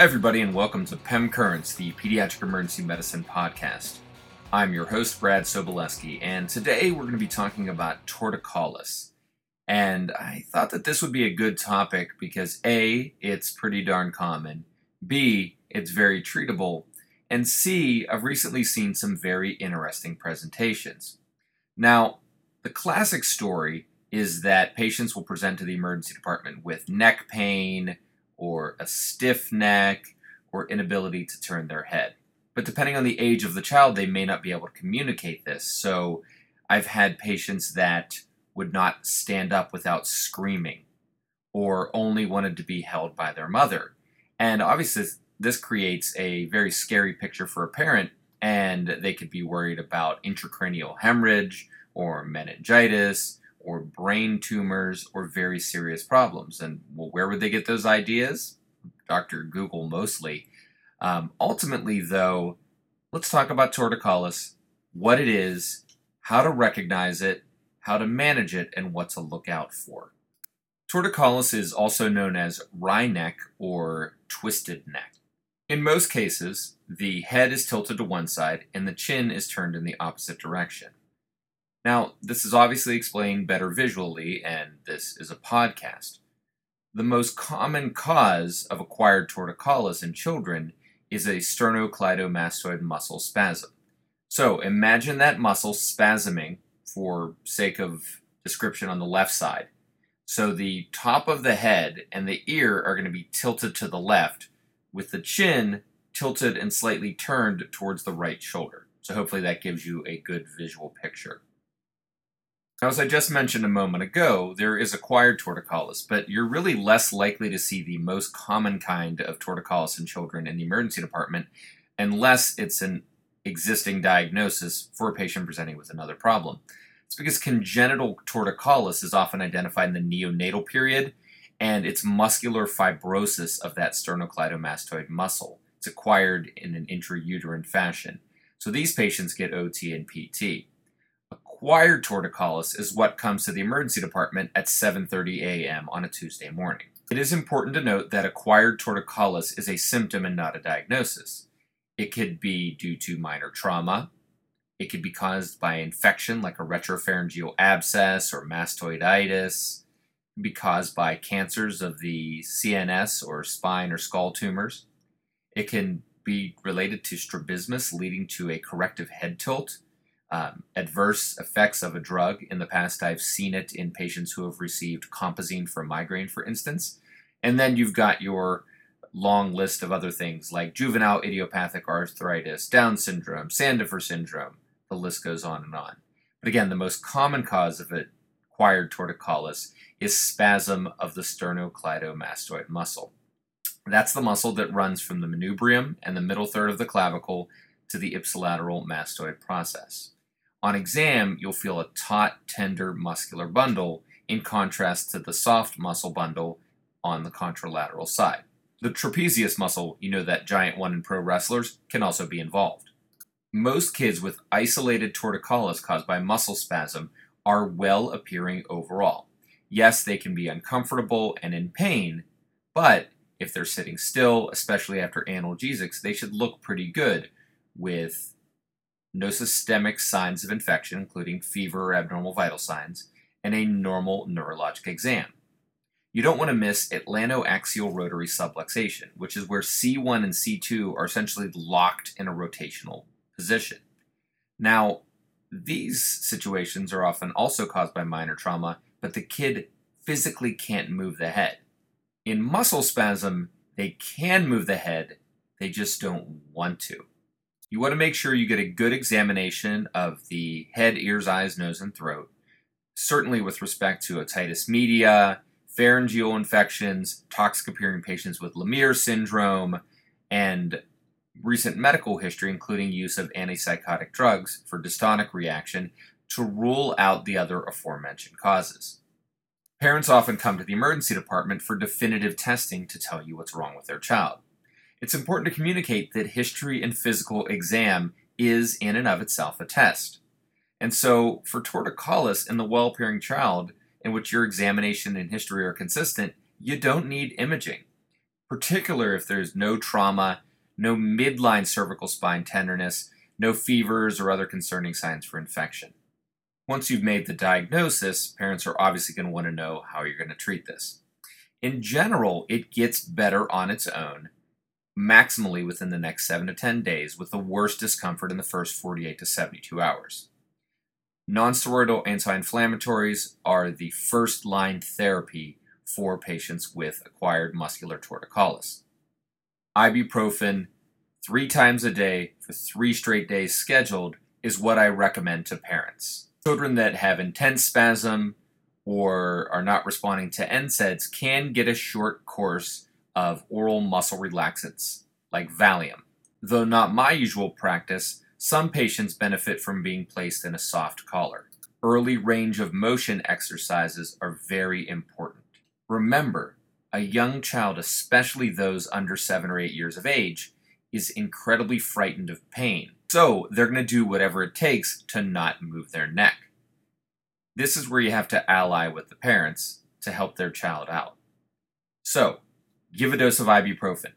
Hi, everybody, and welcome to PEM Currents, the Pediatric Emergency Medicine Podcast. I'm your host, Brad Sobolewski, and today we're going to be talking about torticollis. And I thought that this would be a good topic because A, it's pretty darn common, B, it's very treatable, and C, I've recently seen some very interesting presentations. Now, the classic story is that patients will present to the emergency department with neck pain, or a stiff neck, or inability to turn their head. But depending on the age of the child, they may not be able to communicate this. So I've had patients that would not stand up without screaming, or only wanted to be held by their mother. And obviously, this creates a very scary picture for a parent, and they could be worried about intracranial hemorrhage or meningitis or brain tumors or very serious problems. And well, where would they get those ideas? Dr. Google mostly. Um, ultimately, though, let's talk about torticollis, what it is, how to recognize it, how to manage it, and what to look out for. Torticollis is also known as wry neck or twisted neck. In most cases, the head is tilted to one side and the chin is turned in the opposite direction. Now, this is obviously explained better visually, and this is a podcast. The most common cause of acquired torticollis in children is a sternocleidomastoid muscle spasm. So imagine that muscle spasming for sake of description on the left side. So the top of the head and the ear are going to be tilted to the left, with the chin tilted and slightly turned towards the right shoulder. So hopefully that gives you a good visual picture. Now, as I just mentioned a moment ago, there is acquired torticollis, but you're really less likely to see the most common kind of torticollis in children in the emergency department unless it's an existing diagnosis for a patient presenting with another problem. It's because congenital torticollis is often identified in the neonatal period, and it's muscular fibrosis of that sternocleidomastoid muscle. It's acquired in an intrauterine fashion. So these patients get OT and PT acquired torticollis is what comes to the emergency department at 7:30 a.m. on a Tuesday morning. It is important to note that acquired torticollis is a symptom and not a diagnosis. It could be due to minor trauma. It could be caused by infection like a retropharyngeal abscess or mastoiditis. It could be caused by cancers of the CNS or spine or skull tumors. It can be related to strabismus leading to a corrective head tilt um, adverse effects of a drug. In the past, I've seen it in patients who have received compazine for migraine, for instance. And then you've got your long list of other things like juvenile idiopathic arthritis, Down syndrome, Sandifer syndrome. The list goes on and on. But again, the most common cause of acquired torticollis is spasm of the sternocleidomastoid muscle. That's the muscle that runs from the manubrium and the middle third of the clavicle to the ipsilateral mastoid process. On exam, you'll feel a taut, tender muscular bundle in contrast to the soft muscle bundle on the contralateral side. The trapezius muscle, you know that giant one in pro wrestlers, can also be involved. Most kids with isolated torticollis caused by muscle spasm are well appearing overall. Yes, they can be uncomfortable and in pain, but if they're sitting still, especially after analgesics, they should look pretty good with no systemic signs of infection, including fever or abnormal vital signs, and a normal neurologic exam. You don't want to miss atlantoaxial rotary subluxation, which is where C1 and C2 are essentially locked in a rotational position. Now, these situations are often also caused by minor trauma, but the kid physically can't move the head. In muscle spasm, they can move the head, they just don't want to. You want to make sure you get a good examination of the head, ears, eyes, nose, and throat, certainly with respect to otitis media, pharyngeal infections, toxic appearing patients with Lemierre syndrome, and recent medical history, including use of antipsychotic drugs for dystonic reaction, to rule out the other aforementioned causes. Parents often come to the emergency department for definitive testing to tell you what's wrong with their child it's important to communicate that history and physical exam is in and of itself a test. And so, for torticollis in the well appearing child, in which your examination and history are consistent, you don't need imaging. particular if there's no trauma, no midline cervical spine tenderness, no fevers or other concerning signs for infection. Once you've made the diagnosis, parents are obviously going to want to know how you're going to treat this. In general, it gets better on its own, maximally within the next 7 to 10 days, with the worst discomfort in the first 48 to 72 hours. Nonsteroidal anti inflammatories are the first line therapy for patients with acquired muscular torticollis. Ibuprofen, three times a day for three straight days scheduled, is what I recommend to parents. Children that have intense spasm or are not responding to NSAIDs can get a short course of oral muscle relaxants like Valium. Though not my usual practice, some patients benefit from being placed in a soft collar. Early range of motion exercises are very important. Remember, a young child, especially those under 7 or 8 years of age, is incredibly frightened of pain. So they're going to do whatever it takes to not move their neck. This is where you have to ally with the parents to help their child out. So, give a dose of ibuprofen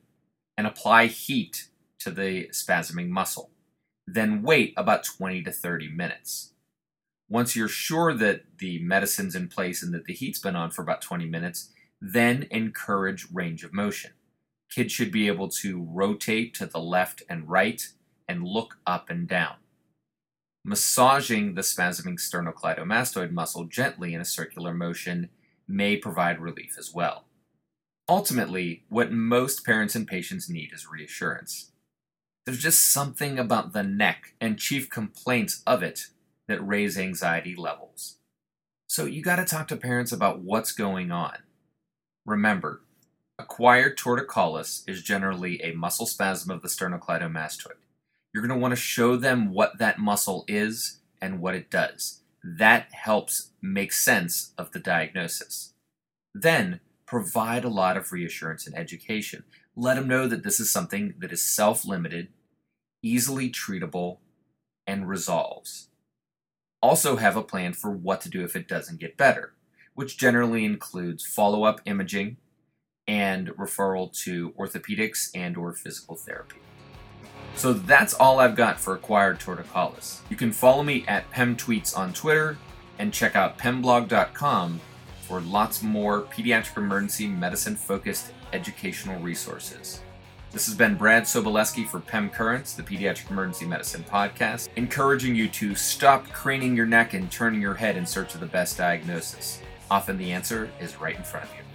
and apply heat to the spasming muscle. Then wait about 20 to 30 minutes. Once you're sure that the medicine's in place and that the heat's been on for about 20 minutes, then encourage range of motion. Kids should be able to rotate to the left and right and look up and down. Massaging the spasming sternocleidomastoid muscle gently in a circular motion may provide relief as well. Ultimately, what most parents and patients need is reassurance. There's just something about the neck and chief complaints of it that raise anxiety levels. So you got to talk to parents about what's going on. Remember, acquired torticollis is generally a muscle spasm of the sternocleidomastoid. You're going to want to show them what that muscle is and what it does. That helps make sense of the diagnosis. Then, provide a lot of reassurance and education. Let them know that this is something that is self limited, easily treatable, and resolves. Also, have a plan for what to do if it doesn't get better which generally includes follow-up imaging and referral to orthopedics and or physical therapy. So that's all I've got for acquired torticollis. You can follow me at PemTweets on Twitter and check out pemblog.com for lots more pediatric emergency medicine focused educational resources. This has been Brad Sobolewski for PEM Currents, the Pediatric Emergency Medicine Podcast, encouraging you to stop craning your neck and turning your head in search of the best diagnosis. Often the answer is right in front of you.